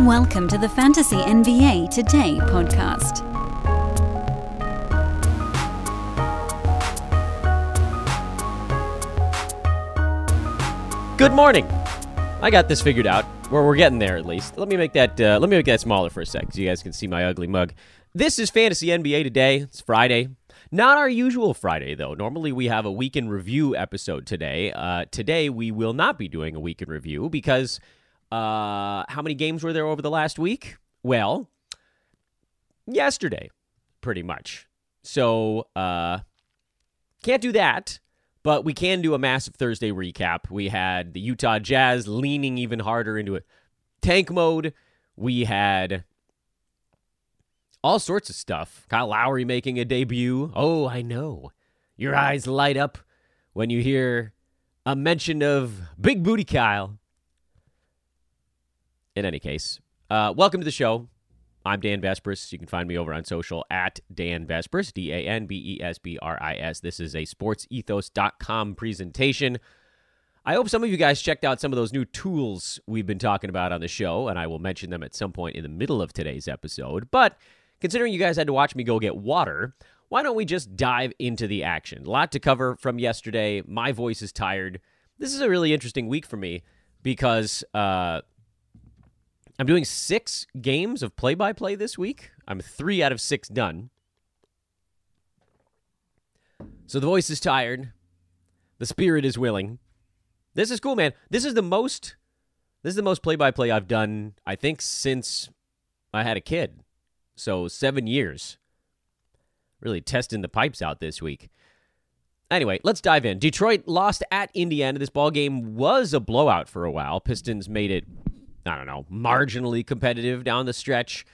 Welcome to the Fantasy NBA Today podcast. Good morning. I got this figured out. Where we're getting there at least. Let me make that. Uh, let me make that smaller for a sec, so you guys can see my ugly mug. This is Fantasy NBA today. It's Friday. Not our usual Friday though. Normally we have a weekend review episode today. Uh, today we will not be doing a weekend review because uh, how many games were there over the last week? Well, yesterday, pretty much. So uh, can't do that. But we can do a massive Thursday recap. We had the Utah Jazz leaning even harder into a tank mode. We had all sorts of stuff. Kyle Lowry making a debut. Oh, I know. Your eyes light up when you hear a mention of Big Booty Kyle. In any case, uh, welcome to the show. I'm Dan Besbris. You can find me over on social at Dan Besbris, D A N B E S B R I S. This is a sportsethos.com presentation. I hope some of you guys checked out some of those new tools we've been talking about on the show, and I will mention them at some point in the middle of today's episode. But considering you guys had to watch me go get water, why don't we just dive into the action? A lot to cover from yesterday. My voice is tired. This is a really interesting week for me because uh, I'm doing six games of play by play this week. I'm three out of six done. So the voice is tired. The spirit is willing. This is cool, man. This is the most this is the most play by play I've done, I think, since I had a kid. So seven years. Really testing the pipes out this week. Anyway, let's dive in. Detroit lost at Indiana. This ball game was a blowout for a while. Pistons made it I don't know, marginally competitive down the stretch.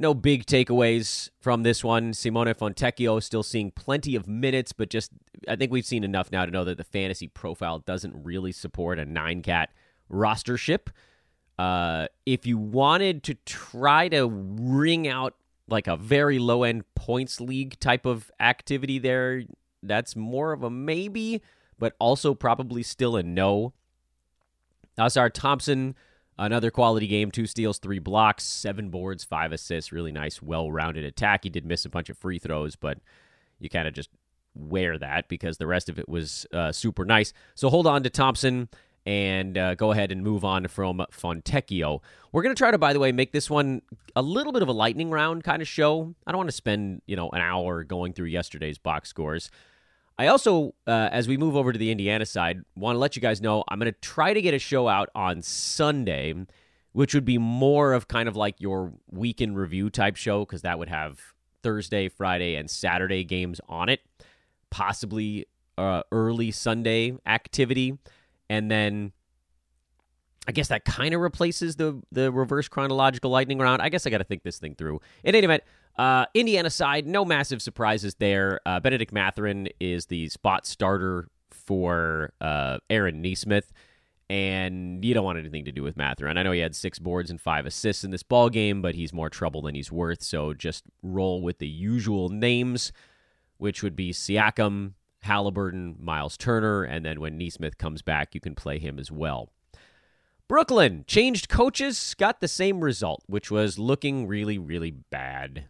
No big takeaways from this one. Simone Fontecchio still seeing plenty of minutes, but just I think we've seen enough now to know that the fantasy profile doesn't really support a nine cat rostership. Uh, if you wanted to try to ring out like a very low end points league type of activity there, that's more of a maybe, but also probably still a no. Ausar Thompson Another quality game, two steals, three blocks, seven boards, five assists. Really nice, well rounded attack. He did miss a bunch of free throws, but you kind of just wear that because the rest of it was uh, super nice. So hold on to Thompson and uh, go ahead and move on from Fontecchio. We're going to try to, by the way, make this one a little bit of a lightning round kind of show. I don't want to spend, you know, an hour going through yesterday's box scores. I also, uh, as we move over to the Indiana side, want to let you guys know I'm going to try to get a show out on Sunday, which would be more of kind of like your weekend review type show because that would have Thursday, Friday, and Saturday games on it, possibly uh, early Sunday activity, and then I guess that kind of replaces the the reverse chronological lightning round. I guess I got to think this thing through. In any event, uh, Indiana side, no massive surprises there. Uh, Bennedict Mathurin is the spot starter for uh, Aaron Nesmith, and you don't want anything to do with Mathurin. I know he had six boards and five assists in this ball game, but he's more trouble than he's worth. So just roll with the usual names, which would be Siakam, Halliburton, Miles Turner, and then when Nesmith comes back, you can play him as well. Brooklyn changed coaches, got the same result, which was looking really, really bad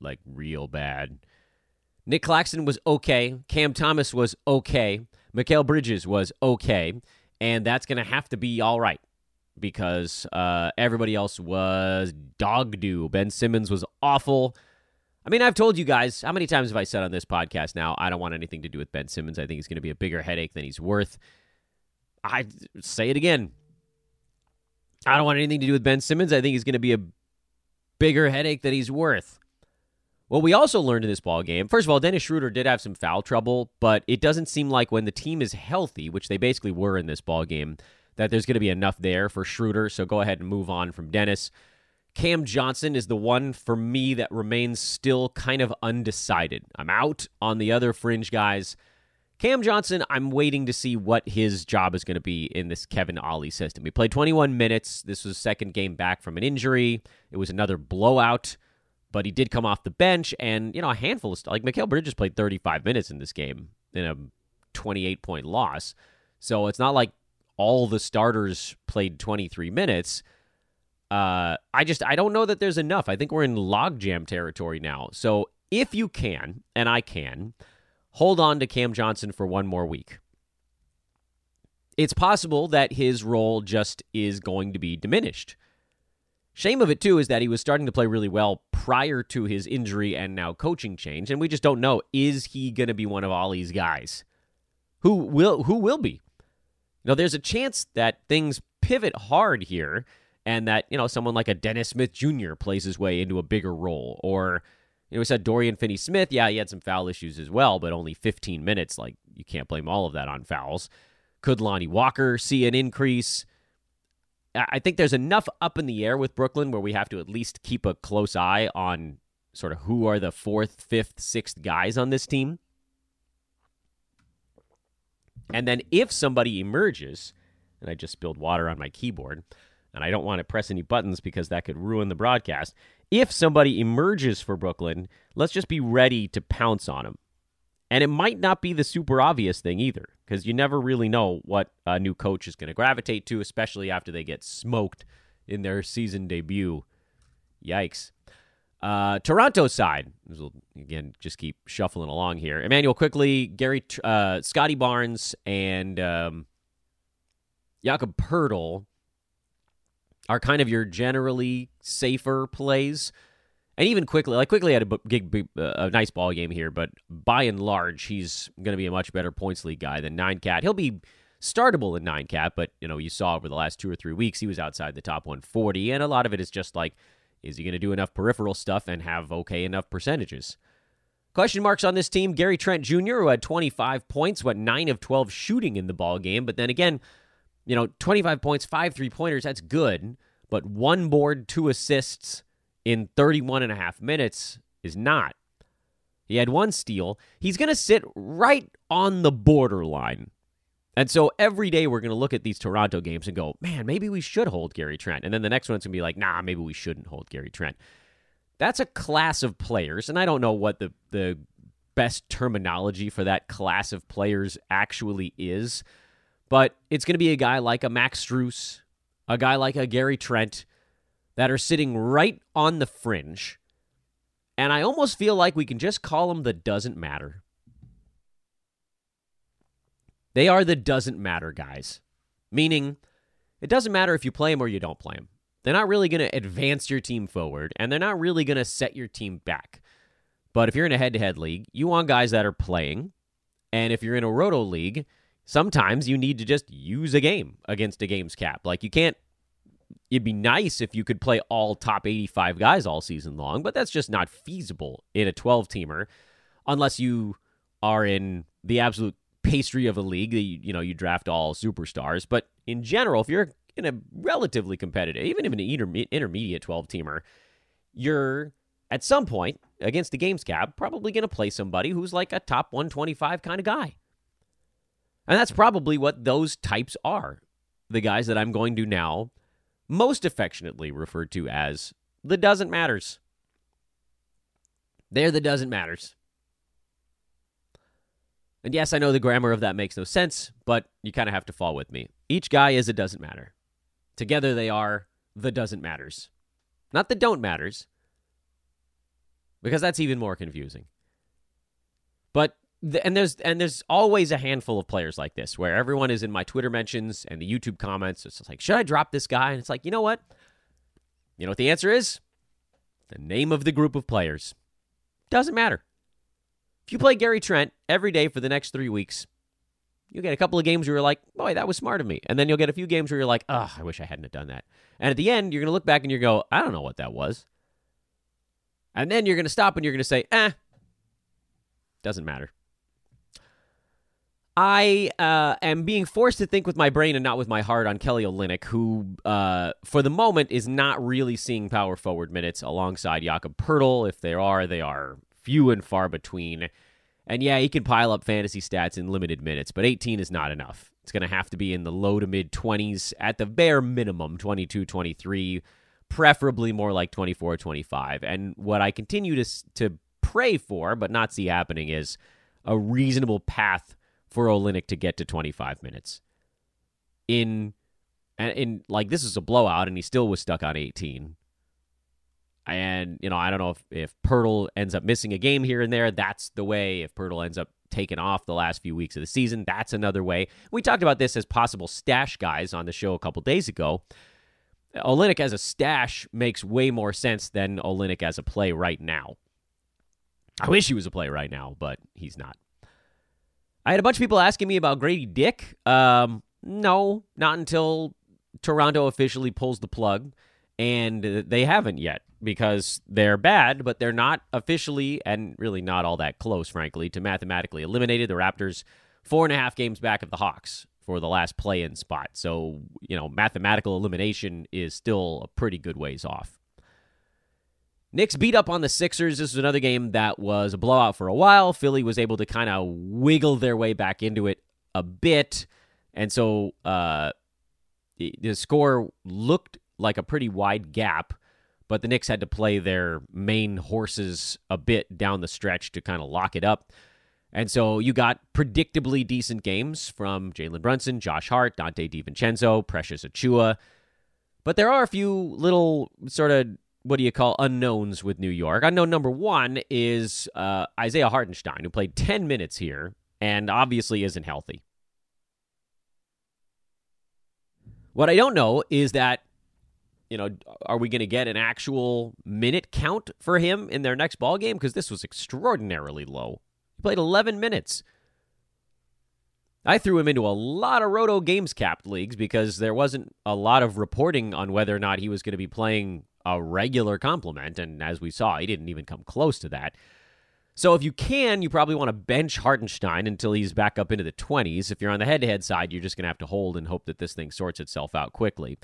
like real bad. Nic Claxton was okay. Cam Thomas was okay. Mikal Bridges was okay. And that's going to have to be all right because uh, everybody else was dog do. Ben Simmons was awful. I mean, I've told you guys, how many times have I said on this podcast now, I don't want anything to do with Ben Simmons. I think he's going to be a bigger headache than he's worth. I say it again. I don't want anything to do with Ben Simmons. I think he's going to be a bigger headache than he's worth. Well, we also learned in this ball game. First of all, Dennis Schroeder did have some foul trouble, but it doesn't seem like when the team is healthy, which they basically were in this ball game, that there's going to be enough there for Schroeder. So go ahead and move on from Dennis. Cam Johnson is the one for me that remains still kind of undecided. I'm out on the other fringe guys. Cam Johnson, I'm waiting to see what his job is going to be in this Kevin Ollie system. He played 21 minutes. This was second game back from an injury. It was another blowout but he did come off the bench, and you know a handful of stuff. Like Mikal Bridges played 35 minutes in this game in a 28 point loss, so it's not like all the starters played 23 minutes. Uh, I just I don't know that there's enough. I think we're in logjam territory now. So if you can, and I can, hold on to Cam Johnson for one more week. It's possible that his role just is going to be diminished. Shame of it too is that he was starting to play really well prior to his injury and now coaching change, and we just don't know is he going to be one of Ollie's guys? Who will who will be? You know, there's a chance that things pivot hard here and that, you know, someone like a Dennis Smith Jr. plays his way into a bigger role. Or, you know, we said Dorian Finney Smith, yeah, he had some foul issues as well, but only 15 minutes. Like, you can't blame all of that on fouls. Could Lonnie Walker see an increase? I think there's enough up in the air with Brooklyn where we have to at least keep a close eye on sort of who are the fourth, fifth, sixth guys on this team. And then if somebody emerges, and I just spilled water on my keyboard, and I don't want to press any buttons because that could ruin the broadcast. If somebody emerges for Brooklyn, let's just be ready to pounce on them. And it might not be the super obvious thing either, because you never really know what a new coach is going to gravitate to, especially after they get smoked in their season debut. Yikes. Uh, Toronto side, we'll, again, just keep shuffling along here. Immanuel Quickley, Gary, uh, Scottie Barnes, and um, Jakob Poeltl are kind of your generally safer plays. And even Quickley, like Quickley had a big, uh, a nice ball game here, but by and large, he's going to be a much better points league guy than Nine Cat. He'll be startable in Nine Cat, but you know you saw over the last two or three weeks he was outside the top 140, and a lot of it is just like is he going to do enough peripheral stuff and have okay enough percentages? Question marks on this team. Gary Trent Jr., who had 25 points, what, 9 of 12 shooting in the ball game. But then again, you know, 25 points, 5 three pointers, that's good. But one board, two assists in 31 and a half minutes is not. He had one steal. He's going to sit right on the borderline and so every day we're going to look at these Toronto games and go, man, maybe we should hold Gary Trent. And then the next one's going to be like, nah, maybe we shouldn't hold Gary Trent. That's a class of players. And I don't know what the, the best terminology for that class of players actually is. But it's going to be a guy like a Max Strus, a guy like a Gary Trent that are sitting right on the fringe. And I almost feel like we can just call them the doesn't matter. They are the doesn't matter guys, meaning it doesn't matter if you play them or you don't play them. They're not really going to advance your team forward, and they're not really going to set your team back. But if you're in a head to head league, you want guys that are playing. And if you're in a roto league, sometimes you need to just use a game against a game's cap. Like you can't, it'd be nice if you could play all top 85 guys all season long, but that's just not feasible in a 12 teamer unless you are in the absolute pastry of a league that you, you know you draft all superstars. But in general, if you're in a relatively competitive, even if an intermediate 12 teamer, you're at some point against the games cap probably going to play somebody who's like a top 125 kind of guy. And that's probably what those types are. The guys that I'm going to now most affectionately referred to as the doesn't matters. They're the doesn't matters. And yes, I know the grammar of that makes no sense, but you kind of have to fall with me. Each guy is a doesn't matter. Together they are the doesn't matters. Not the don't matters, because that's even more confusing. But and there's and there's always a handful of players like this where everyone is in my Twitter mentions and the YouTube comments. It's like, should I drop this guy? And it's like, you know what? You know what the answer is? The name of the group of players. Doesn't matter. If you play Gary Trent every day for the next three weeks, you'll get a couple of games where you're like, boy, that was smart of me. And then you'll get a few games where you're like, oh, I wish I hadn't have done that. And at the end, you're to look back and you go, I don't know what that was. And then you're to stop and you're to say, eh, doesn't matter. I uh, am being forced to think with my brain and not with my heart on Kelly Olynyk, who, uh, for the moment, is not really seeing power forward minutes alongside Jakob Poeltl. If there are, they are few and far between. And yeah, he can pile up fantasy stats in limited minutes, but 18 is not enough. It's going to have to be in the low to mid 20s at the bare minimum, 22, 23, preferably more like 24, 25. And what I continue to to pray for but not see happening is a reasonable path for Olynyk to get to 25 minutes. In And in like this is a blowout, and he still was stuck on 18. And you know, I don't know if if Poeltl ends up missing a game here and there. That's the way. If Poeltl ends up taken off the last few weeks of the season, that's another way. We talked about this as possible stash guys on the show a couple days ago. Olynyk as a stash makes way more sense than Olynyk as a play right now. I wish he was a play right now, but he's not. I had a bunch of people asking me about Grady Dick. Um, no, not until Toronto officially pulls the plug, and they haven't yet because they're bad, but they're not officially and really not all that close, frankly, to mathematically eliminated. The Raptors four and a half games back of the Hawks for the last play in spot. So, you know, mathematical elimination is still a pretty good ways off. Knicks beat up on the Sixers. This was another game that was a blowout for a while. Philly was able to kind of wiggle their way back into it a bit. And so uh, the score looked like a pretty wide gap, but the Knicks had to play their main horses a bit down the stretch to kind of lock it up. And so you got predictably decent games from Jalen Brunson, Josh Hart, Donte DiVincenzo, Precious Achiuwa. But there are a few little sort of what do you call unknowns with New York? Unknown number one is uh, Isaiah Hartenstein, who played 10 minutes here and obviously isn't healthy. What I don't know is that, you know, are we going to get an actual minute count for him in their next ball game? Because this was extraordinarily low. He played 11 minutes. I threw him into a lot of Roto Games capped leagues because there wasn't a lot of reporting on whether or not he was going to be playing a regular complement. And as we saw, he didn't even come close to that. So if you can, you probably want to bench Hartenstein until he's back up into the 20s. If you're on the head to head side, you're just going to have to hold and hope that this thing sorts itself out quickly.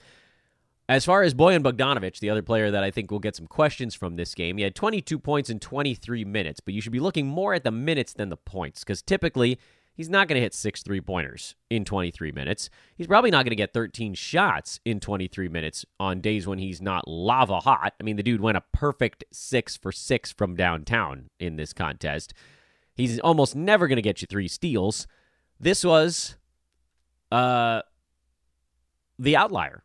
As far as Bojan Bogdanovic, the other player that I think will get some questions from this game, he had 22 points in 23 minutes, but you should be looking more at the minutes than the points because typically he's not going to hit six three pointers in 23 minutes. He's probably not going to get 13 shots in 23 minutes on days when he's not lava hot. I mean, the dude went a perfect six for six from downtown in this contest. He's almost never going to get you three steals. This was uh, the outlier.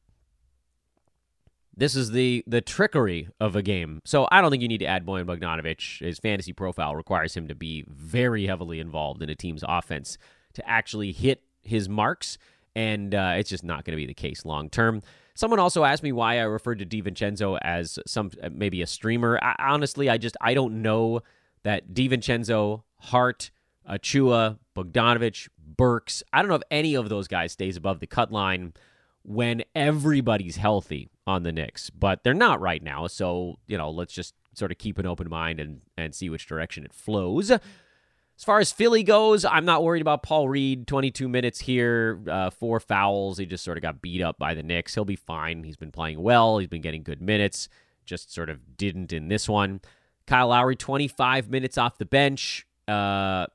This is the the trickery of a game. So I don't think you need to add Bojan Bogdanovic. His fantasy profile requires him to be very heavily involved in a team's offense to actually hit his marks, and uh, it's just not going to be the case long term. Someone also asked me why I referred to DiVincenzo as some maybe a streamer. I, honestly, I just I don't know that DiVincenzo, Hart, Achiuwa, Bogdanovic, Burks. I don't know if any of those guys stays above the cut line when everybody's healthy on the Knicks, but they're not right now. So, you know, let's just sort of keep an open mind and, and see which direction it flows. As far as Philly goes, I'm not worried about Paul Reed. 22 minutes here, uh, four fouls. He just sort of got beat up by the Knicks. He'll be fine. He's been playing well. He's been getting good minutes. Just sort of didn't in this one. Kyle Lowry, 25 minutes off the bench. Uh,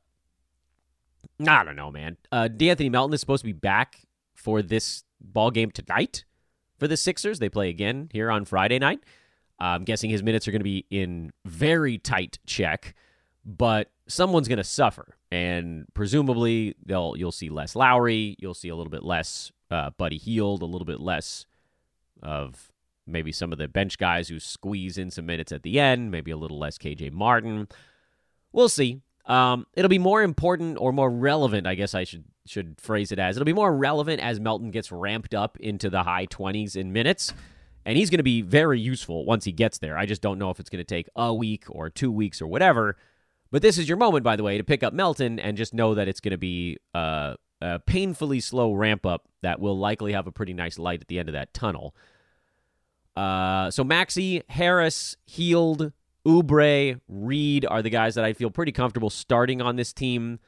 I don't know, man. Uh, De'Anthony Melton is supposed to be back for this ball game tonight for the Sixers. They play again here on Friday night. I'm guessing his minutes are going to be in very tight check, but someone's going to suffer, and presumably they'll you'll see less Lowry, you'll see a little bit less uh, Buddy Hield, a little bit less of maybe some of the bench guys who squeeze in some minutes at the end, maybe a little less KJ Martin. We'll see. Um, it'll be more important or more relevant, I guess I should should phrase it as. It'll be more relevant as Melton gets ramped up into the high 20s in minutes. And he's going to be very useful once he gets there. I just don't know if it's going to take a week or two weeks or whatever. But this is your moment, by the way, to pick up Melton and just know that it's going to be uh, a painfully slow ramp up that will likely have a pretty nice light at the end of that tunnel. Uh, so Maxey, Harris, Hield, Oubre, Reed are the guys that I feel pretty comfortable starting on this team.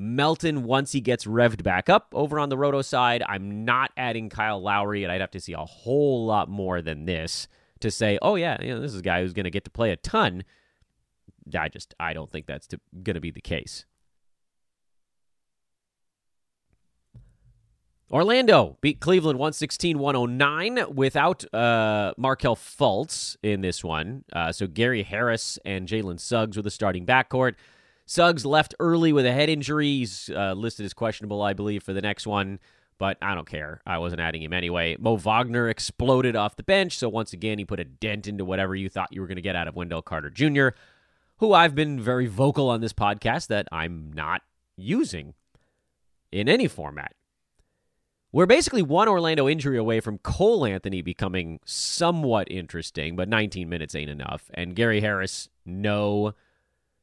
Melton, once he gets revved back up over on the Roto side, I'm not adding Kyle Lowry, and I'd have to see a whole lot more than this to say, oh, yeah, you know, this is a guy who's going to get to play a ton. I just, I don't think that's going to be the case. Orlando beat Cleveland 116 109 without uh, Markelle Fultz in this one. Uh, so Gary Harris and Jalen Suggs were the starting backcourt. Suggs left early with a head injury. He's uh, listed as questionable, I believe, for the next one. but I don't care. I wasn't adding him anyway. Mo Wagner exploded off the bench, so once again, he put a dent into whatever you thought you were going to get out of Wendell Carter Jr., who I've been very vocal on this podcast that I'm not using in any format. We're basically one Orlando injury away from Cole Anthony becoming somewhat interesting, but 19 minutes ain't enough. And Gary Harris, no.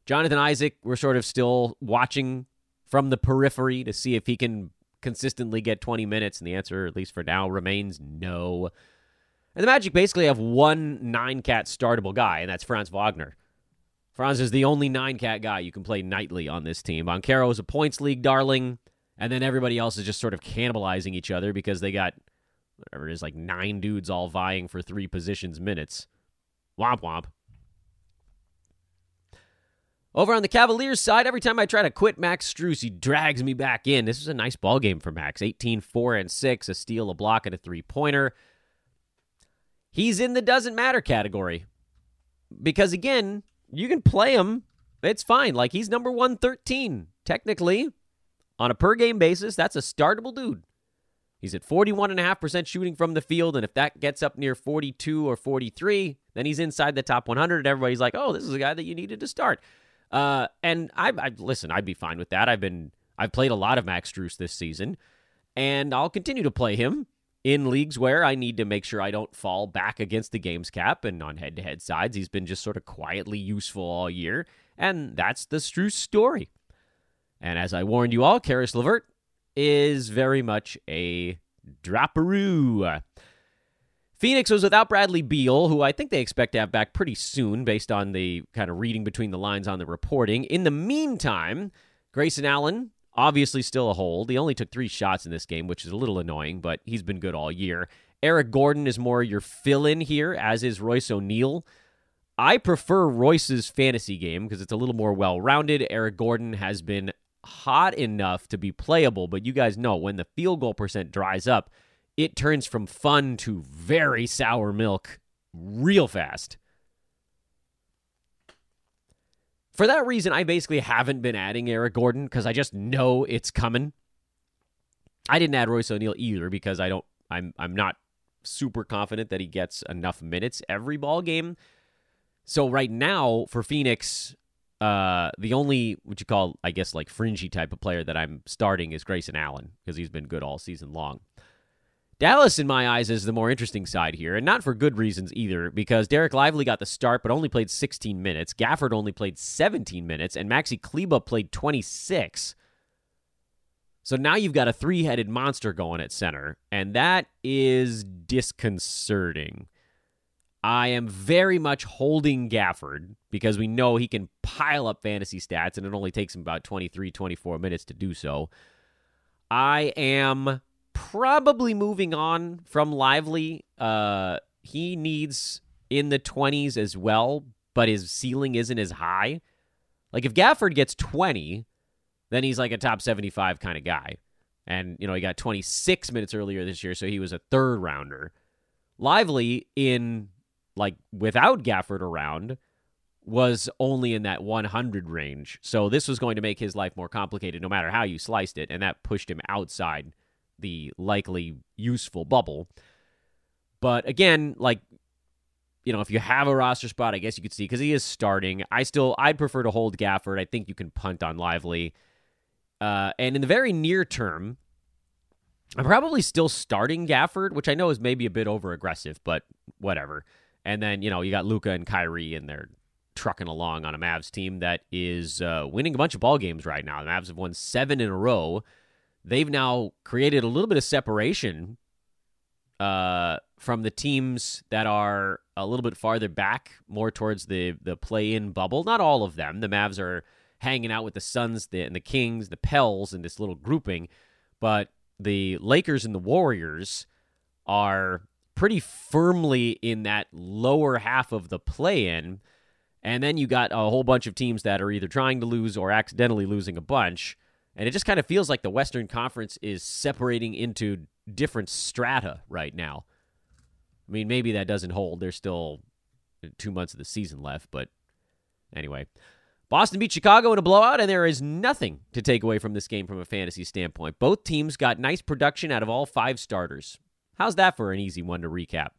Jonathan Isaac, we're sort of still watching from the periphery to see if he can consistently get 20 minutes. And the answer, at least for now, remains no. And the Magic basically have one nine cat startable guy, and that's Franz Wagner. Franz is the only nine cat guy you can play nightly on this team. Banchero is a points league darling and then everybody else is just sort of cannibalizing each other because they got whatever it is, like nine dudes all vying for three positions minutes. Womp womp. Over on the Cavaliers side, every time I try to quit Max Strus, he drags me back in. This was a nice ball game for Max. 18, 4, and 6, a steal, a block, and a three pointer. He's in the doesn't matter category. Because again, you can play him. It's fine. Like he's number 113, technically. On a per game basis, that's a startable dude. He's at 41.5% shooting from the field, and if that gets up near 42 or 43, then he's inside the top 100. And everybody's like, "Oh, this is a guy that you needed to start." Uh, and I, I listen, I'd be fine with that. I've been, I've played a lot of Max Strus this season, and I'll continue to play him in leagues where I need to make sure I don't fall back against the game's cap. And on head-to-head sides, he's been just sort of quietly useful all year, and that's the Strus story. And as I warned you all, Caris LeVert is very much a dropperoo. Phoenix was without Bradley Beal, who I think they expect to have back pretty soon based on the kind of reading between the lines on the reporting. In the meantime, Grayson Allen, obviously still a hold. He only took three shots in this game, which is a little annoying, but he's been good all year. Eric Gordon is more your fill in here, as is Royce O'Neale. I prefer Royce's fantasy game because it's a little more well rounded. Eric Gordon has been hot enough to be playable, but you guys know when the field goal percent dries up, it turns from fun to very sour milk real fast. For that reason, I basically haven't been adding Eric Gordon because I just know it's coming. I didn't add Royce O'Neale either because I don't I'm I'm not super confident that he gets enough minutes every ball game. So right now for Phoenix, uh, the only what you call, I guess, like fringy type of player that I'm starting is Grayson Allen because he's been good all season long. Dallas, in my eyes, is the more interesting side here, and not for good reasons either, because Dereck Lively got the start but only played 16 minutes. Gafford only played 17 minutes, and Maxi Kleber played 26. So now you've got a three headed monster going at center, and that is disconcerting. I am very much holding Gafford because we know he can pile up fantasy stats and it only takes him about 23, 24 minutes to do so. I am probably moving on from Lively. Uh, he needs in the 20s as well, but his ceiling isn't as high. Like if Gafford gets 20, then he's like a top 75 kind of guy. And, you know, he got 26 minutes earlier this year, so he was a third rounder. Lively in like without Gafford around was only in that 100 range. So this was going to make his life more complicated no matter how you sliced it, and that pushed him outside the likely useful bubble. But again, like you know, if you have a roster spot, I guess you could see because he is starting. I still I'd prefer to hold Gafford. I think you can punt on Lively. Uh, and in the very near term, I'm probably still starting Gafford, which I know is maybe a bit over aggressive, but whatever. And then, you know, you got Luka and Kyrie, and they're trucking along on a Mavs team that is uh, winning a bunch of ball games right now. The Mavs have won seven in a row. They've now created a little bit of separation uh, from the teams that are a little bit farther back, more towards the the play-in bubble. Not all of them. The Mavs are hanging out with the Suns the, and the Kings, the Pels in this little grouping, but the Lakers and the Warriors are pretty firmly in that lower half of the play in. And then you got a whole bunch of teams that are either trying to lose or accidentally losing a bunch. And it just kind of feels like the Western Conference is separating into different strata right now. I mean, maybe that doesn't hold. There's still two months of the season left, but anyway. Boston beat Chicago in a blowout, and there is nothing to take away from this game from a fantasy standpoint. Both teams got nice production out of all five starters. How's that for an easy one to recap?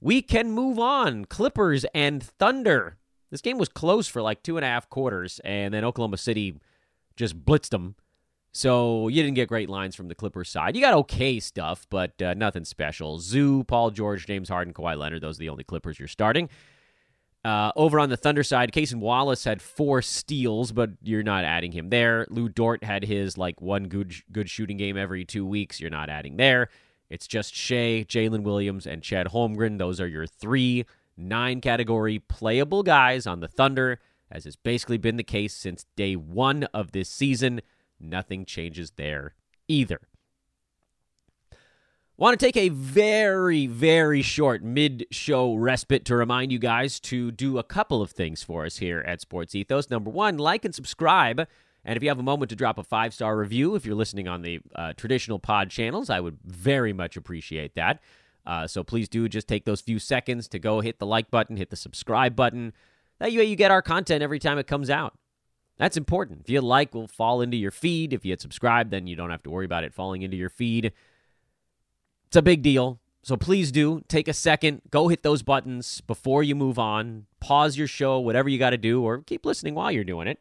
We can move on. Clippers and Thunder. This game was close for like two and a half quarters, and then Oklahoma City just blitzed them. So you didn't get great lines from the Clippers side. You got okay stuff, but uh, nothing special. Zoo, Paul George, James Harden, Kawhi Leonard. Those are the only Clippers you're starting. Uh, over on the Thunder side, Cason Wallace had four steals, but you're not adding him there. Lu Dort had his like one good good shooting game every two weeks. You're not adding there. It's just Shai, Jalen Williams, and Chet Holmgren. Those are your three nine category playable guys on the Thunder, as has basically been the case since day one of this season. Nothing changes there either. Want to take a very, very short mid show respite to remind you guys to do a couple of things for us here at Sports Ethos. Number one, like and subscribe. And if you have a moment to drop a five star review, if you're listening on the uh, traditional pod channels, I would very much appreciate that. Uh, so please do just take those few seconds to go hit the like button, hit the subscribe button. That way you get our content every time it comes out. That's important. If you like, will fall into your feed. If you hit subscribe, then you don't have to worry about it falling into your feed. It's a big deal. So please do take a second, go hit those buttons before you move on. Pause your show, whatever you got to do, or keep listening while you're doing it.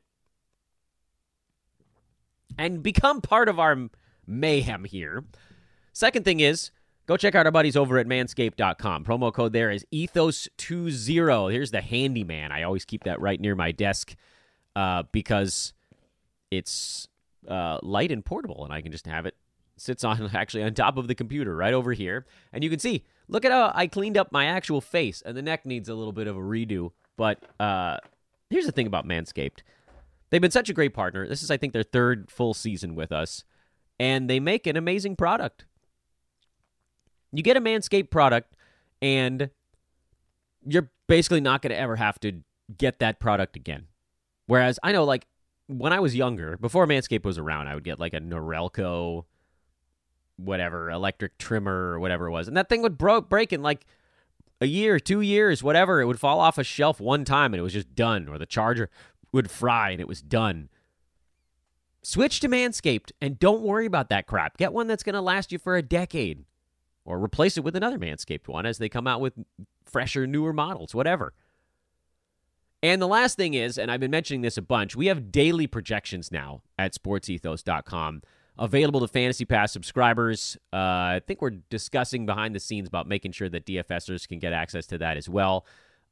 And become part of our mayhem here. Second thing is, go check out our buddies over at manscaped.com. Promo code there is ethos20. Here's the handyman. I always keep that right near my desk uh, because it's uh, light and portable, and I can just have it sits on actually on top of the computer right over here. And you can see, look at how I cleaned up my actual face, and the neck needs a little bit of a redo. But uh, here's the thing about Manscaped they've been such a great partner. This is, I think, their third full season with us, and they make an amazing product. You get a Manscaped product, and you're basically not going to ever have to get that product again. Whereas I know, like, when I was younger, before Manscaped was around, I would get like a Norelco whatever electric trimmer or whatever it was, and that thing would bro- break in like a year, two years, whatever. It would fall off a shelf one time and it was just done, or the charger would fry and it was done. Switch to Manscaped and don't worry about that crap. Get one that's going to last you for a decade, or replace it with another Manscaped one as they come out with fresher, newer models, whatever. And the last thing is, and I've been mentioning this a bunch, we have daily projections now at sportsethos.com available to Fantasy Pass subscribers. Uh, I think we're discussing behind the scenes about making sure that DFSers can get access to that as well.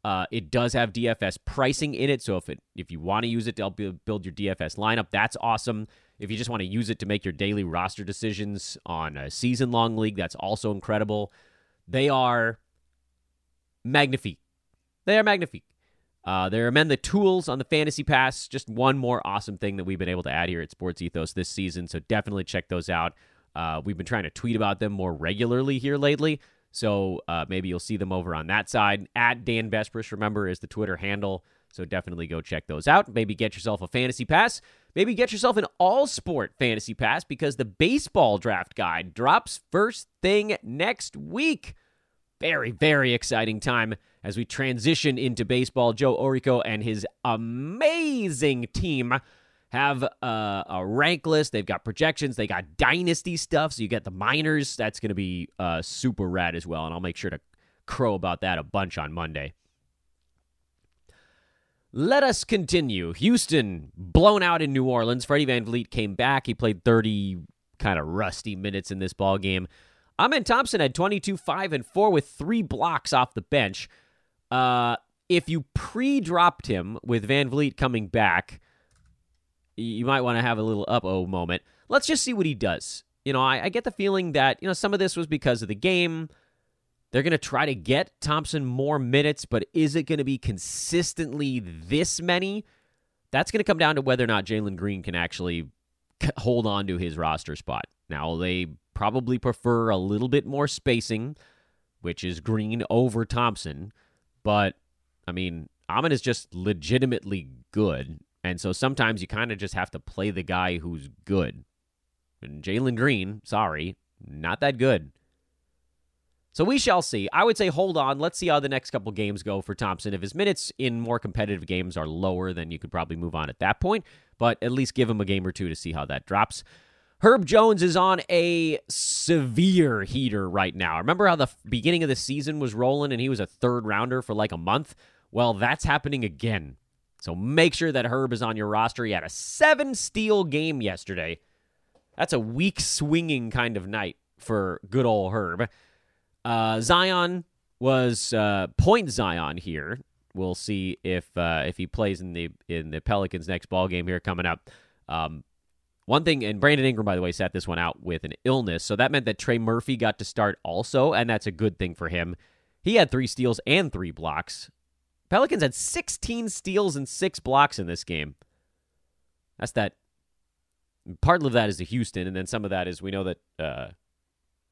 Uh, it does have DFS pricing in it, so if it if you want to use it to help build your DFS lineup, that's awesome. If you just want to use it to make your daily roster decisions on a season long league, that's also incredible. They are magnifique. They are magnifique. Uh, there are men the tools on the Fantasy Pass. Just one more awesome thing that we've been able to add here at Sports Ethos this season. So definitely check those out. Uh, we've been trying to tweet about them more regularly here lately. So uh, maybe you'll see them over on that side. At Dan Besbris, remember, is the Twitter handle. So definitely go check those out. Maybe get yourself a fantasy pass. Maybe get yourself an all sport fantasy pass because the baseball draft guide drops first thing next week. Very, very exciting time as we transition into baseball. Joe Orico and his amazing team have uh, a rank list. They've got projections. They got dynasty stuff. So you get the minors. That's going to be uh, super rad as well. And I'll make sure to crow about that a bunch on Monday. Let us continue. Houston blown out in New Orleans. Freddie VanVleet came back. He played 30 kind of rusty minutes in this ball game. Amen Thompson had 22, 5, and 4 with three blocks off the bench. Uh, if you pre-dropped him with VanVleet coming back, you might want to have a little up-oh moment. Let's just see what he does. You know, I, I get the feeling that you know some of this was because of the game. They're going to try to get Thompson more minutes, but is it going to be consistently this many? That's going to come down to whether or not Jalen Green can actually hold on to his roster spot. Now, they probably prefer a little bit more spacing, which is Green over Thompson. But I mean, Amen is just legitimately good. And so sometimes you kind of just have to play the guy who's good. And Jalen Green, sorry, not that good. So we shall see. I would say hold on. Let's see how the next couple games go for Thompson. If his minutes in more competitive games are lower, then you could probably move on at that point. But at least give him a game or two to see how that drops. Herb Jones is on a severe heater right now. Remember how the beginning of the season was rolling and he was a third rounder for like a month? Well, that's happening again. So make sure that Herb is on your roster. He had a seven steal game yesterday. That's a weak swinging kind of night for good old Herb. Uh, Zion was uh, point Zion here. We'll see if uh, if he plays in the in the Pelicans next ball game here coming up. Um, one thing, and Brandon Ingram, by the way, sat this one out with an illness, so that meant that Trey Murphy got to start also, and that's a good thing for him. He had three steals and three blocks. Pelicans had 16 steals and six blocks in this game. That's that. Part of that is the Houston, and then some of that is we know that uh,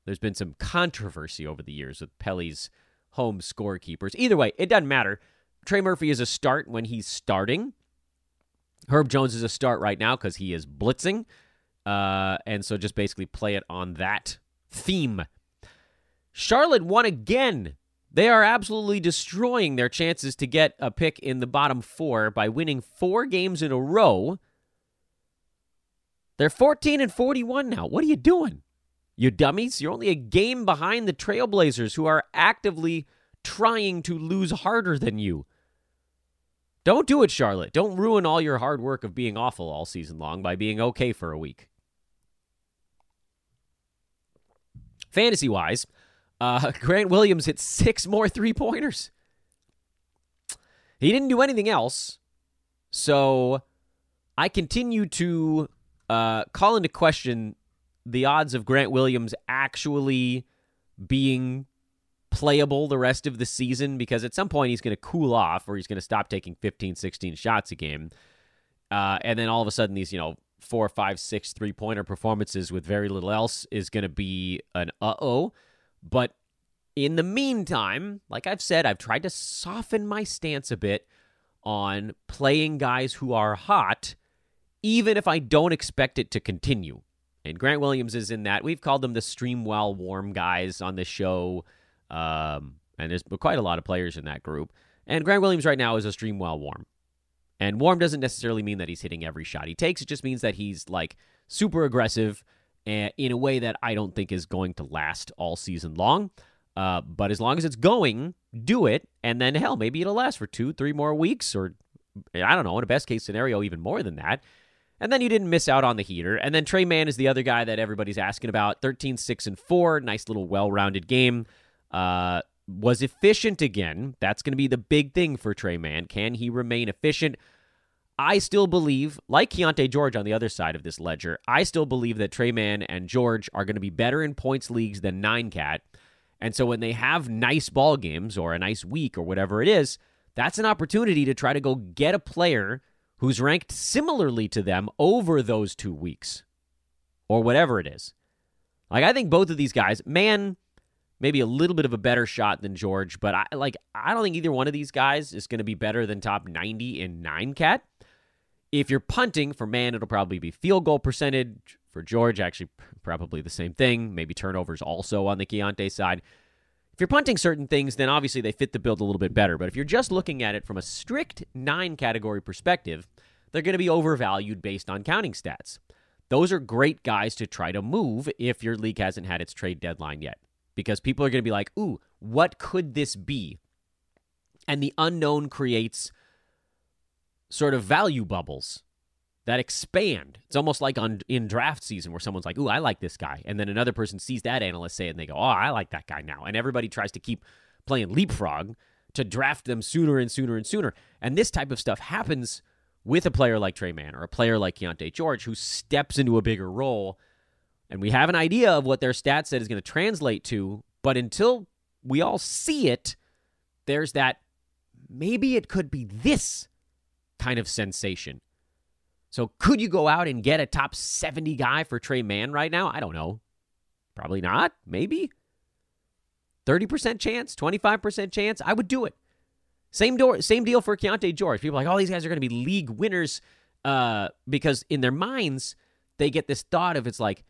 there's been some controversy over the years with Pelly's home scorekeepers. Either way, it doesn't matter. Trey Murphy is a start when he's starting. Herb Jones is a start right now because he is blitzing. Uh, and so just basically play it on that theme. Charlotte won again. They are absolutely destroying their chances to get a pick in the bottom four by winning four games in a row. They're 14 and 41 now. What are you doing? You dummies, you're only a game behind the Trailblazers, who are actively trying to lose harder than you. Don't do it, Charlotte. Don't ruin all your hard work of being awful all season long by being okay for a week. Fantasy wise, uh, Grant Williams hit six more three pointers. He didn't do anything else. So I continue to uh, call into question the odds of Grant Williams actually being playable the rest of the season because at some point he's going to cool off or he's going to stop taking 15, 16 shots a game. Uh, and then all of a sudden, these, you know, four, five, six three pointer performances with very little else is going to be an uh oh. But in the meantime, like I've said, I've tried to soften my stance a bit on playing guys who are hot, even if I don't expect it to continue. And Grant Williams is in that. We've called them the stream while warm guys on the show. Um, and there's quite a lot of players in that group. And Grant Williams right now is a stream while warm. And warm doesn't necessarily mean that he's hitting every shot he takes. It just means that he's like super aggressive in a way that I don't think is going to last all season long. Uh, but as long as it's going, do it. And then, hell, maybe it'll last for two, three more weeks, or I don't know, in a best case scenario, even more than that. And then you didn't miss out on the heater. And then Tre Mann is the other guy that everybody's asking about 13, 6, and 4. Nice little well rounded game. Uh, was efficient again. That's going to be the big thing for Tre Mann. Can he remain efficient? I still believe, like Keyonte George on the other side of this ledger, I still believe that Tre Mann and George are going to be better in points leagues than Nine Cat. And so when they have nice ball games or a nice week or whatever it is, that's an opportunity to try to go get a player who's ranked similarly to them over those two weeks or whatever it is. Like, I think both of these guys, man, maybe a little bit of a better shot than George, but I like I don't think either one of these guys is going to be better than top 90 in 9 cat. If you're punting for Mann, it'll probably be field goal percentage. For George, actually probably the same thing. Maybe turnovers also on the Keyonte side. If you're punting certain things, then obviously they fit the build a little bit better. But if you're just looking at it from a strict nine category perspective, they're going to be overvalued based on counting stats. Those are great guys to try to move if your league hasn't had its trade deadline yet. Because people are going to be like, ooh, what could this be? And the unknown creates sort of value bubbles that expand. It's almost like on in draft season where someone's like, "Ooh, I like this guy," and then another person sees that analyst say it and they go, "Oh, I like that guy now," and everybody tries to keep playing leapfrog to draft them sooner and sooner and sooner. And this type of stuff happens with a player like Tre Mann or a player like Keyonte George who steps into a bigger role, and we have an idea of what their stat set is going to translate to, but until we all see it, there's that maybe it could be this kind of sensation so could you go out and get a top 70 guy for Tre Mann right now? I don't know. Probably not. Maybe. 30% chance, 25% chance. I would do it. Same door, same deal for Keyonte George. People like, oh, these guys are going to be league winners uh, because in their minds, they get this thought of it's like,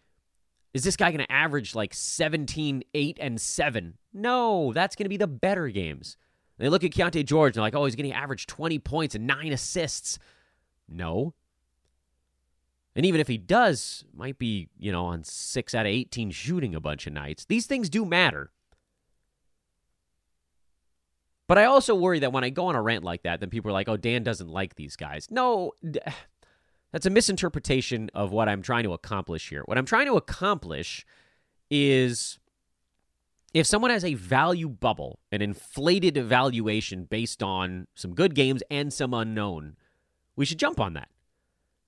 is this guy going to average like 17, 8, and 7? No, that's going to be the better games. They look at Keyonte George and they're like, oh, he's going to average 20 points and nine assists. No. And even if he does, might be, you know, on 6 out of 18 shooting a bunch of nights. These things do matter. But I also worry that when I go on a rant like that, then people are like, oh, Dan doesn't like these guys. No, that's a misinterpretation of what I'm trying to accomplish here. What I'm trying to accomplish is if someone has a value bubble, an inflated valuation based on some good games and some unknown, we should jump on that.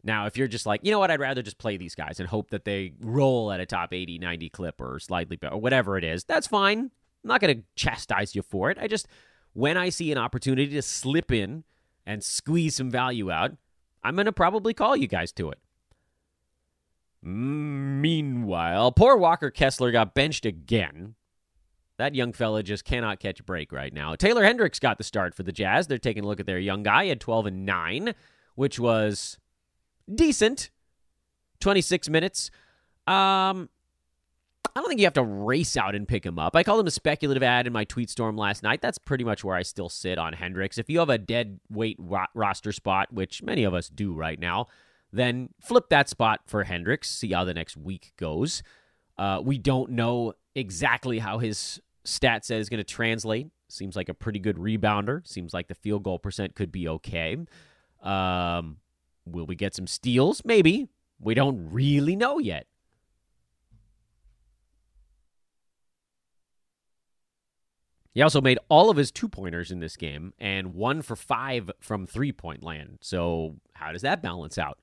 Now, if you're just like, you know what, I'd rather just play these guys and hope that they roll at a top 80, 90 clip or slightly better, or whatever it is, that's fine. I'm not going to chastise you for it. I just, when I see an opportunity to slip in and squeeze some value out, I'm going to probably call you guys to it. Meanwhile, poor Walker Kessler got benched again. That young fella just cannot catch a break right now. Taylor Hendricks got the start for the Jazz. They're taking a look at their young guy. at 12 and 9, which was decent. 26 minutes. Um, I don't think you have to race out and pick him up. I called him a speculative add in my tweet storm last night. That's pretty much where I still sit on Hendricks. If you have a dead weight ro- roster spot, which many of us do right now, then flip that spot for Hendricks. See how the next week goes. Uh, we don't know exactly how his stat set is going to translate. Seems like a pretty good rebounder. Seems like the field goal percent could be okay. Um, will we get some steals? Maybe. We don't really know yet. He also made all of his two pointers in this game and one for five from three point land. So, how does that balance out?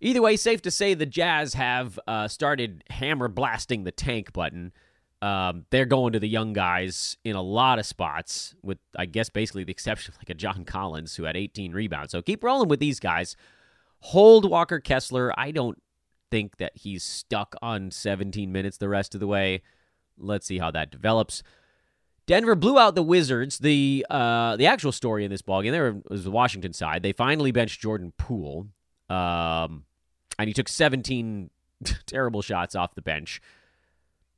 Either way, safe to say the Jazz have uh, started hammer blasting the tank button. Um, they're going to the young guys in a lot of spots, with I guess basically the exception of like a John Collins who had 18 rebounds. So keep rolling with these guys. Hold Walker Kessler. I don't think that he's stuck on 17 minutes the rest of the way. Let's see how that develops. Denver blew out the Wizards. The uh, the actual story in this ballgame there was the Washington side. They finally benched Jordan Poole, um, and he took 17 terrible shots off the bench.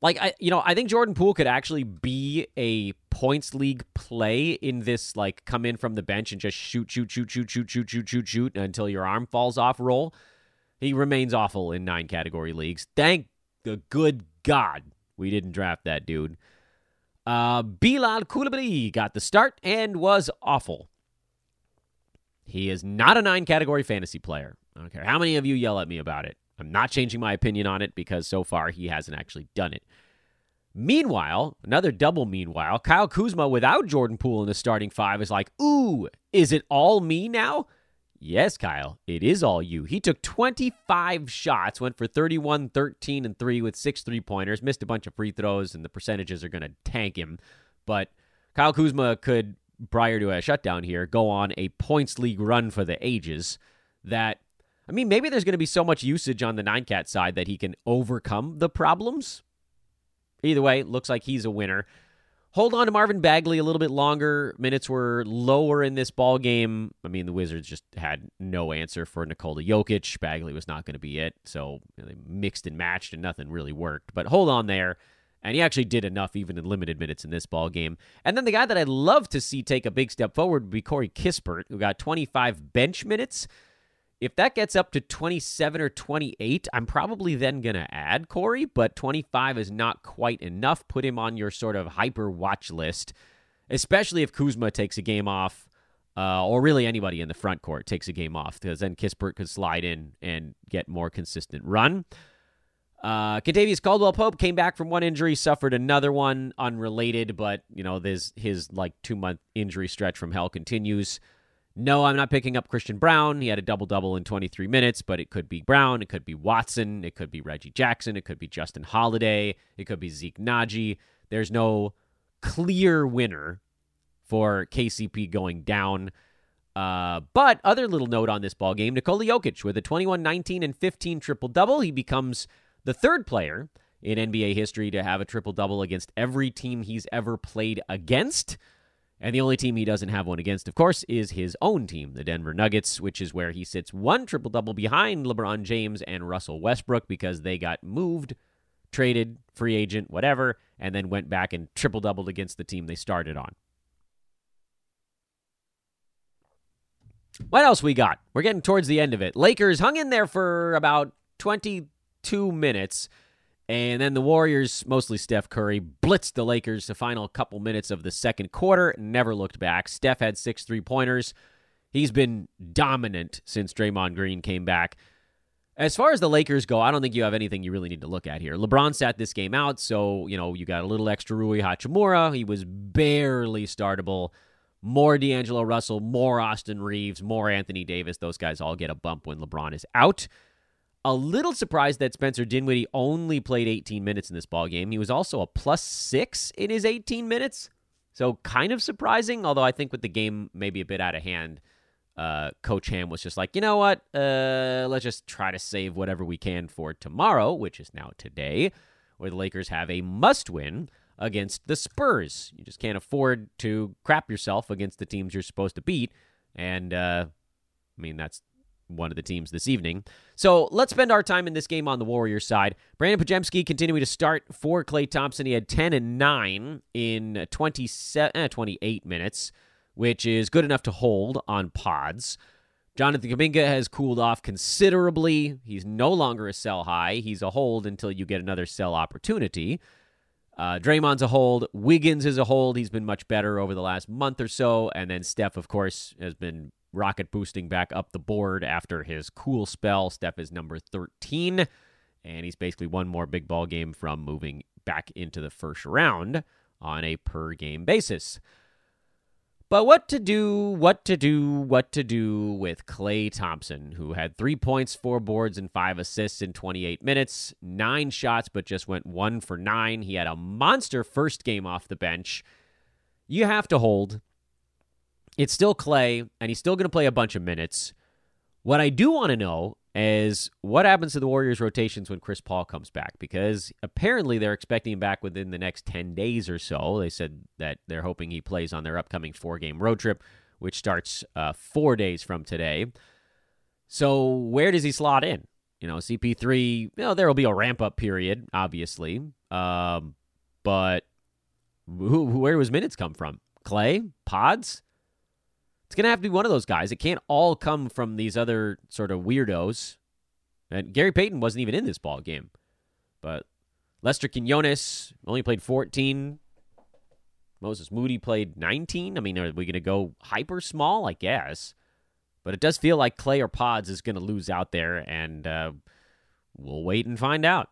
Like I, you know, I think Jordan Poole could actually be a points league play in this. Like come in from the bench and just shoot, shoot, shoot, shoot, shoot, shoot, shoot, shoot, shoot until your arm falls off. Roll. He remains awful in nine category leagues. Thank the good God we didn't draft that dude. Uh, Bilal Coulibaly got the start and was awful. He is not a nine category fantasy player. I don't care how many of you yell at me about it. I'm not changing my opinion on it because so far he hasn't actually done it. Meanwhile, another double meanwhile, Kyle Kuzma without Jordan Poole in the starting five is like, ooh, is it all me now? Yes, Kyle, it is all you. He took 25 shots, went for 31, 13, and 3 with six three pointers, missed a bunch of free throws, and the percentages are going to tank him. But Kyle Kuzma could, prior to a shutdown here, go on a points league run for the ages that, I mean, maybe there's going to be so much usage on the Nine Cat side that he can overcome the problems. Either way, looks like he's a winner hold on to Marvin Bagley a little bit longer. Minutes were lower in this ball game. I mean, the Wizards just had no answer for Nikola Jokic. Bagley was not going to be it, so they mixed and matched, and nothing really worked. But hold on there. And he actually did enough, even in limited minutes in this ball game. And then the guy that I'd love to see take a big step forward would be Corey Kispert, who got 25 bench minutes. If that gets up to 27 or 28, I'm probably then going to add Corey, but 25 is not quite enough. Put him on your sort of hyper watch list, especially if Kuzma takes a game off, uh, or really anybody in the front court takes a game off, because then Kispert could slide in and get more consistent run. Uh, Kentavious Caldwell Pope came back from one injury, suffered another one unrelated, but you know, this his like two month injury stretch from hell continues. No, I'm not picking up Christian Braun. He had a double double in 23 minutes, but it could be Brown, it could be Watson, it could be Reggie Jackson, it could be Justin Holiday, it could be Zeke Nnaji. There's no clear winner for KCP going down. Uh, but other little note on this ball game: Nikola Jokic with a 21, 19, and 15 triple double. He becomes the third player in NBA history to have a triple double against every team he's ever played against. And the only team he doesn't have one against, of course, is his own team, the Denver Nuggets, which is where he sits one triple double behind LeBron James and Russell Westbrook because they got moved traded, free agent, whatever, and then went back and triple doubled against the team they started on. What else we got? We're getting towards the end of it. Lakers hung in there for about 22 minutes, and then the Warriors, mostly Steph Curry, blitzed the Lakers the final couple minutes of the second quarter, never looked back. Steph had six three pointers. He's been dominant since Draymond Green came back. As far as the Lakers go, I don't think you have anything you really need to look at here. LeBron sat this game out, so, you know, you got a little extra Rui Hachimura. He was barely startable. More D'Angelo Russell, more Austin Reaves, more Anthony Davis. Those guys all get a bump when LeBron is out. A little surprised that Spencer Dinwiddie only played 18 minutes in this ball game. He was also a plus six in his 18 minutes. So kind of surprising, although I think with the game maybe a bit out of hand, uh, Coach Ham was just like, you know what? Uh, let's just try to save whatever we can for tomorrow, which is now today, where the Lakers have a must win against the Spurs. You just can't afford to crap yourself against the teams you're supposed to beat. And, uh, I mean, that's one of the teams this evening. So let's spend our time in this game on the Warriors side. Brandon Podziemski continuing to start for Klay Thompson. He had 10 and 9 in 27, eh, 28 minutes which is good enough to hold on pods. Jonathan Kuminga has cooled off considerably. He's no longer a sell high. He's a hold until you get another sell opportunity. Uh, Draymond's a hold. Wiggins is a hold. He's been much better over the last month or so. And then Steph, of course, has been rocket boosting back up the board after his cool spell. Steph is number 13, and he's basically one more big ball game from moving back into the first round on a per game basis. But what to do, what to do, what to do with Klay Thompson, who had three points, four boards, and five assists in 28 minutes, nine shots, but just went one for nine. He had a monster first game off the bench. You have to hold. It's still Klay, and he's still going to play a bunch of minutes. What I do want to know is what happens to the Warriors' rotations when Chris Paul comes back? Because apparently they're expecting him back within the next 10 days or so. They said that they're hoping he plays on their upcoming four game road trip, which starts uh, four days from today. So where does he slot in? You know, CP3, you know, there will be a ramp up period, obviously. Um, but who, where do his minutes come from? Klay? Pods? It's going to have to be one of those guys. It can't all come from these other sort of weirdos. And Gary Payton wasn't even in this ball game. But Lester Quinones only played 14. Moses Moody played 19. I mean, are we going to go hyper small? I guess. But it does feel like Klay or Pods is going to lose out there, and uh, we'll wait and find out.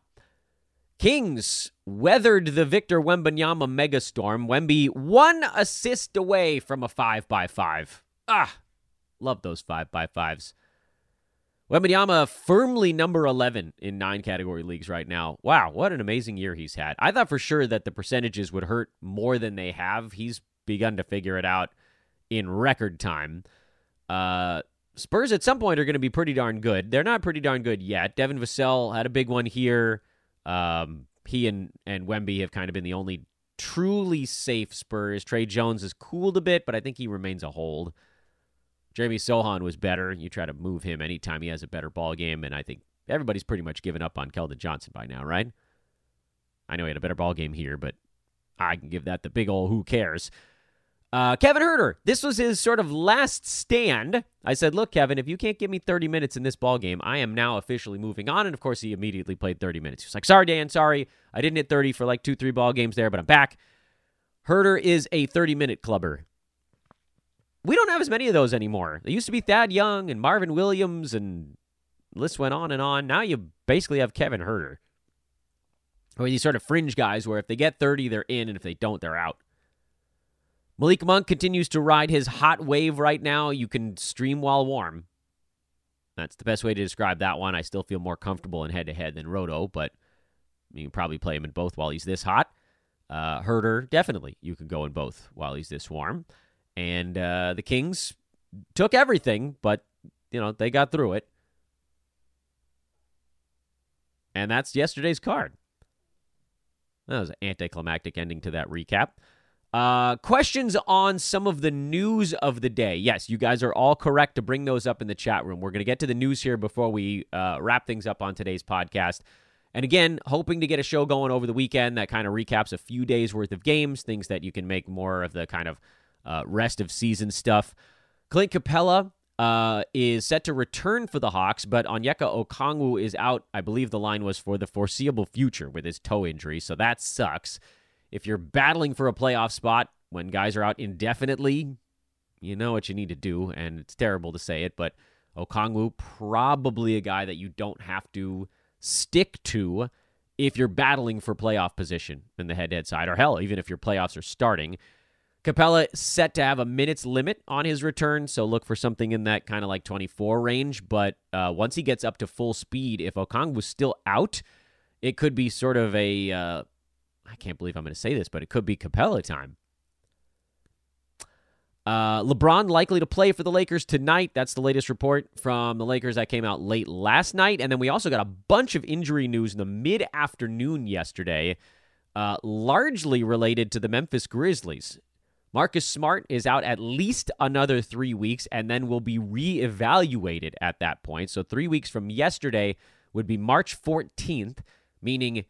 Kings weathered the Victor Wembanyama megastorm. Wemby one assist away from a 5 by 5 Ah, love those five by fives. Wembanyama firmly number 11 in nine category leagues right now. Wow, what an amazing year he's had. I thought for sure that the percentages would hurt more than they have. He's begun to figure it out in record time. Uh, Spurs at some point are going to be pretty darn good. They're not pretty darn good yet. Devin Vassell had a big one here. Um, he and, and Wemby have kind of been the only truly safe Spurs. Tre Jones has cooled a bit, but I think he remains a hold. Jeremy Sochan was better. You try to move him anytime he has a better ball game, and I think everybody's pretty much given up on Keldon Johnson by now, right? I know he had a better ball game here, but I can give that the big old who cares. Uh, Kevin Huerter, this was his sort of last stand. I said, "Look, Kevin, if you can't give me 30 minutes in this ball game, I am now officially moving on." And of course, he immediately played 30 minutes. He was like, "Sorry, Dan, sorry, I didn't hit 30 for like two, three ball games there, but I'm back." Huerter is a 30 minute clubber we don't have as many of those anymore. There used to be Thad Young and Marvin Williams, and list went on and on. Now you basically have Kevin Huerter. Or these sort of fringe guys where if they get 30, they're in, and if they don't, they're out. Malik Monk continues to ride his hot wave right now. You can stream while warm. That's the best way to describe that one. I still feel more comfortable in head to head than Roto, but you can probably play him in both while he's this hot. Uh, Huerter, definitely. You can go in both while he's this warm. And uh, the Kings took everything, but, you know, they got through it. And that's yesterday's card. That was an anticlimactic ending to that recap. Uh, questions on some of the news of the day. Yes, you guys are all correct to bring those up in the chat room. We're going to get to the news here before we uh, wrap things up on today's podcast. And again, hoping to get a show going over the weekend that kind of recaps a few days worth of games, things that you can make more of the kind of uh, rest of season stuff. Clint Capela uh, is set to return for the Hawks, but Onyeka Okongwu is out. I believe the line was for the foreseeable future with his toe injury, so that sucks. If you're battling for a playoff spot when guys are out indefinitely, you know what you need to do, and it's terrible to say it, but Okongwu probably a guy that you don't have to stick to if you're battling for playoff position in the head-to-head side, or hell, even if your playoffs are starting. Capela set to have a minutes limit on his return, so look for something in that kind of like 24 range. But uh, once he gets up to full speed, if Okongwu still out, it could be sort of a. Uh, I can't believe I'm going to say this, but it could be Capela time. Uh, LeBron likely to play for the Lakers tonight. That's the latest report from the Lakers that came out late last night. And then we also got a bunch of injury news in the mid afternoon yesterday, uh, largely related to the Memphis Grizzlies. Marcus Smart is out at least another three weeks and then will be reevaluated at that point. So, three weeks from yesterday would be March 14th, meaning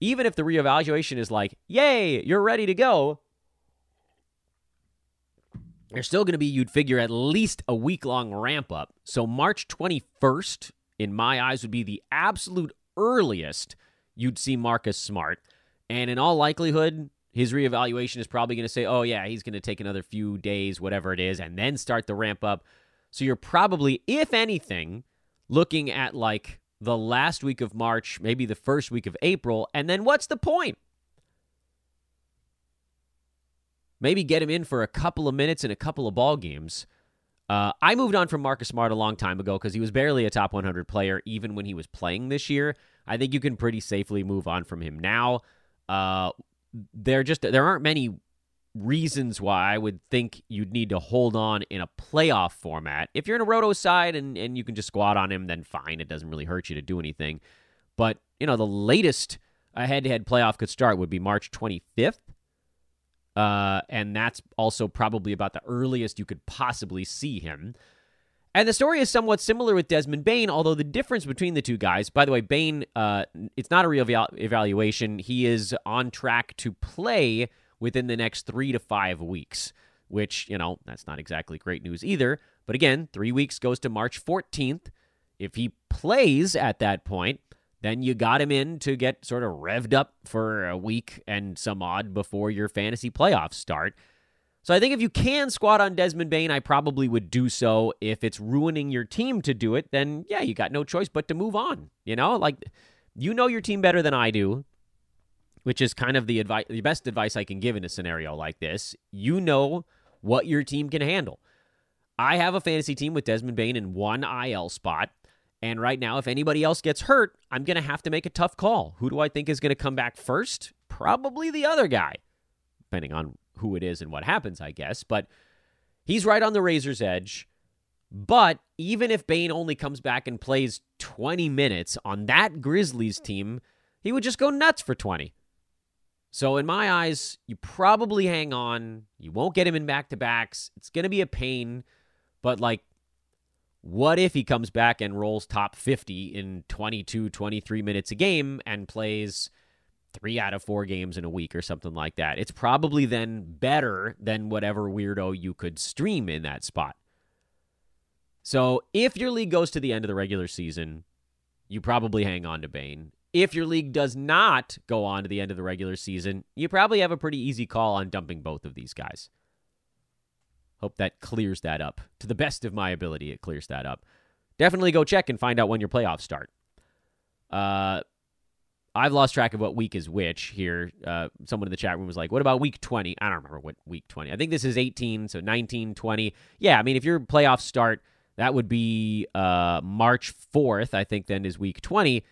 even if the reevaluation is like, yay, you're ready to go, there's still going to be, you'd figure, at least a week long ramp up. So, March 21st, in my eyes, would be the absolute earliest you'd see Marcus Smart. And in all likelihood, his reevaluation is probably going to say, oh, yeah, he's going to take another few days, whatever it is, and then start the ramp up. So you're probably, if anything, looking at like the last week of March, maybe the first week of April. And then what's the point? Maybe get him in for a couple of minutes in a couple of ball games. Uh, I moved on from Marcus Smart a long time ago because he was barely a top 100 player even when he was playing this year. I think you can pretty safely move on from him now. Uh, there just there aren't many reasons why I would think you'd need to hold on in a playoff format. If you're in a roto side and, and you can just squat on him, then fine. It doesn't really hurt you to do anything. But, you know, the latest a head to head playoff could start would be March 25th. Uh, and that's also probably about the earliest you could possibly see him. And the story is somewhat similar with Desmond Bane, although the difference between the two guys, by the way, Bane, uh, it's not a real evaluation. He is on track to play within the next three to five weeks, which, you know, that's not exactly great news either. But again, three weeks goes to March 14th. If he plays at that point, then you got him in to get sort of revved up for a week and some odd before your fantasy playoffs start. So I think if you can squat on Desmond Bane, I probably would do so. If it's ruining your team to do it, then yeah, you got no choice but to move on. You know, like you know your team better than I do, which is kind of the advice, the best advice I can give in a scenario like this. You know what your team can handle. I have a fantasy team with Desmond Bane in one IL spot. And right now, if anybody else gets hurt, I'm going to have to make a tough call. Who do I think is going to come back first? Probably the other guy, depending on who it is and what happens, I guess. But he's right on the razor's edge. But even if Bane only comes back and plays 20 minutes on that Grizzlies team, he would just go nuts for 20. So, in my eyes, you probably hang on. You won't get him in back to backs. It's going to be a pain. But, like, what if he comes back and rolls top 50 in 22, 23 minutes a game and plays three out of four games in a week or something like that. It's probably then better than whatever weirdo you could stream in that spot. So if your league goes to the end of the regular season, you probably hang on to Bane. If your league does not go on to the end of the regular season, you probably have a pretty easy call on dumping both of these guys. Hope that clears that up. To the best of my ability, it clears that up. Definitely go check and find out when your playoffs start. Uh, I've lost track of what week is which here. Uh, someone in the chat room was like, what about week 20? I don't remember what week 20. I think this is 18, so 19, 20. Yeah, I mean, if your playoffs start, that would be uh, March 4th, I think, then is week 20.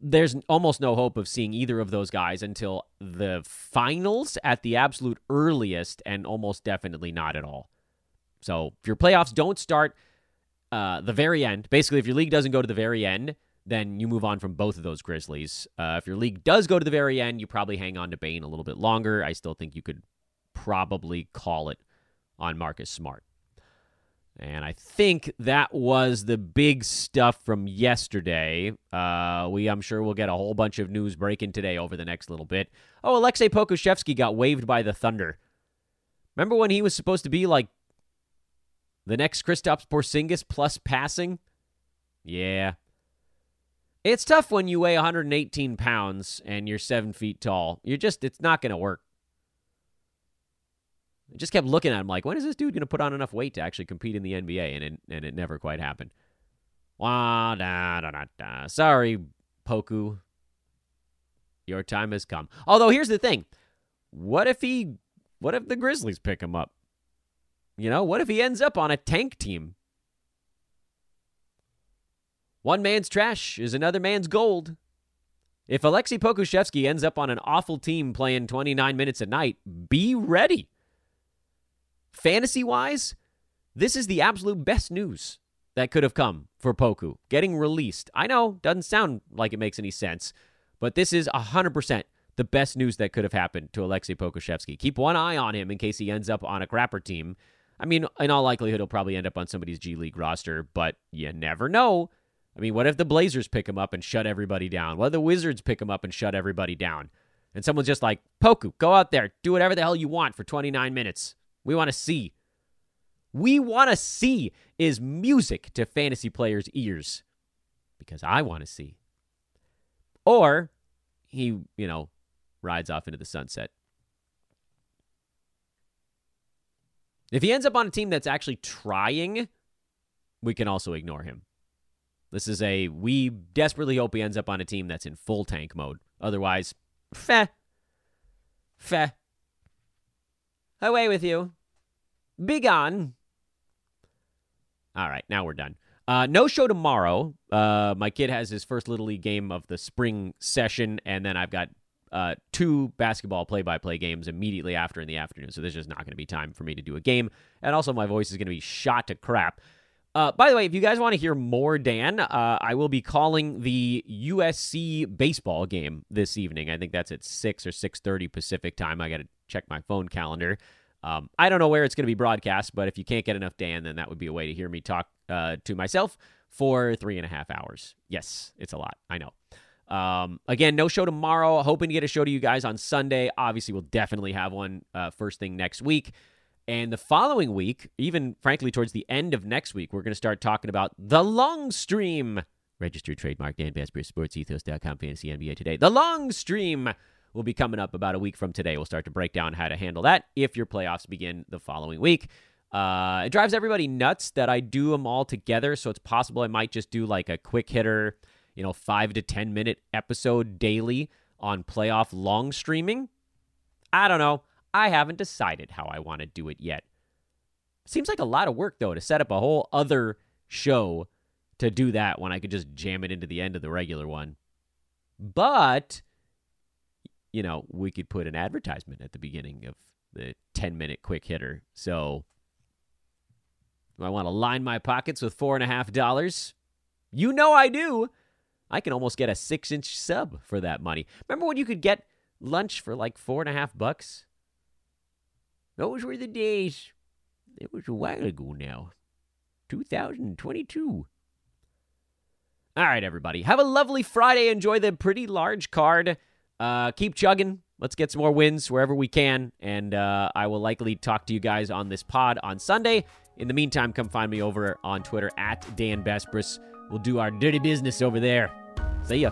There's almost no hope of seeing either of those guys until the finals at the absolute earliest, and almost definitely not at all. So if your playoffs don't start uh, the very end, basically, if your league doesn't go to the very end, then you move on from both of those Grizzlies. Uh, if your league does go to the very end, you probably hang on to Bane a little bit longer. I still think you could probably call it on Marcus Smart. And I think that was the big stuff from yesterday. Uh, we, I'm sure, will get a whole bunch of news breaking today over the next little bit. Oh, Alexei Pokusevski got waived by the Thunder. Remember when he was supposed to be like the next Kristaps Porzingis plus passing? Yeah. It's tough when you weigh 118 pounds and you're seven feet tall. You're just, it's not going to work. I just kept looking at him like, when is this dude going to put on enough weight to actually compete in the NBA? And it, and it never quite happened. Wah, da, da, da, da. Sorry, Poku. Your time has come. Although, here's the thing what if he, what if the Grizzlies pick him up? You know, what if he ends up on a tank team? One man's trash is another man's gold. If Alexei Pokusevski ends up on an awful team playing 29 minutes a night, be ready. Fantasy wise, this is the absolute best news that could have come for Poku getting released. I know, doesn't sound like it makes any sense, but this is 100% the best news that could have happened to Alexei Pokusevski. Keep one eye on him in case he ends up on a crapper team. I mean, in all likelihood, he'll probably end up on somebody's G League roster, but you never know. I mean, what if the Blazers pick him up and shut everybody down? What if the Wizards pick him up and shut everybody down? And someone's just like, Poku, go out there, do whatever the hell you want for 29 minutes. We want to see. We want to see is music to fantasy players' ears because I want to see. Or he, you know, rides off into the sunset. If he ends up on a team that's actually trying, we can also ignore him. This is a we desperately hope he ends up on a team that's in full tank mode. Otherwise, feh. Feh. Away with you. Be gone. All right, now we're done. Uh, no show tomorrow. Uh, my kid has his first Little League game of the spring session, and then I've got uh, two basketball play by play games immediately after in the afternoon. So there's just not going to be time for me to do a game. And also, my voice is going to be shot to crap. Uh, by the way, if you guys want to hear more Dan, uh, I will be calling the USC baseball game this evening. I think that's at six or six thirty Pacific time. I got to check my phone calendar. Um, I don't know where it's going to be broadcast, but if you can't get enough Dan, then that would be a way to hear me talk uh, to myself for three and a half hours. Yes, it's a lot. I know. Um, again, no show tomorrow. Hoping to get a show to you guys on Sunday. Obviously, we'll definitely have one uh, first thing next week. And the following week, even frankly towards the end of next week, we're going to start talking about the long stream. Registered trademark Dan Besbris, sportsethos.com, fantasy NBA today. The long stream will be coming up about a week from today. We'll start to break down how to handle that if your playoffs begin the following week. Uh, it drives everybody nuts that I do them all together, so it's possible I might just do like a quick hitter, you know, five to 10 minute episode daily on playoff long streaming. I don't know. I haven't decided how I want to do it yet. Seems like a lot of work, though, to set up a whole other show to do that when I could just jam it into the end of the regular one. But, you know, we could put an advertisement at the beginning of the 10 minute quick hitter. So, do I want to line my pockets with four and a half dollars? You know I do. I can almost get a six inch sub for that money. Remember when you could get lunch for like four and a half bucks? Those were the days. It was a while ago now. 2022. All right, everybody. Have a lovely Friday. Enjoy the pretty large card. Uh, keep chugging. Let's get some more wins wherever we can. And uh, I will likely talk to you guys on this pod on Sunday. In the meantime, come find me over on Twitter at Dan Besbris. We'll do our dirty business over there. See ya.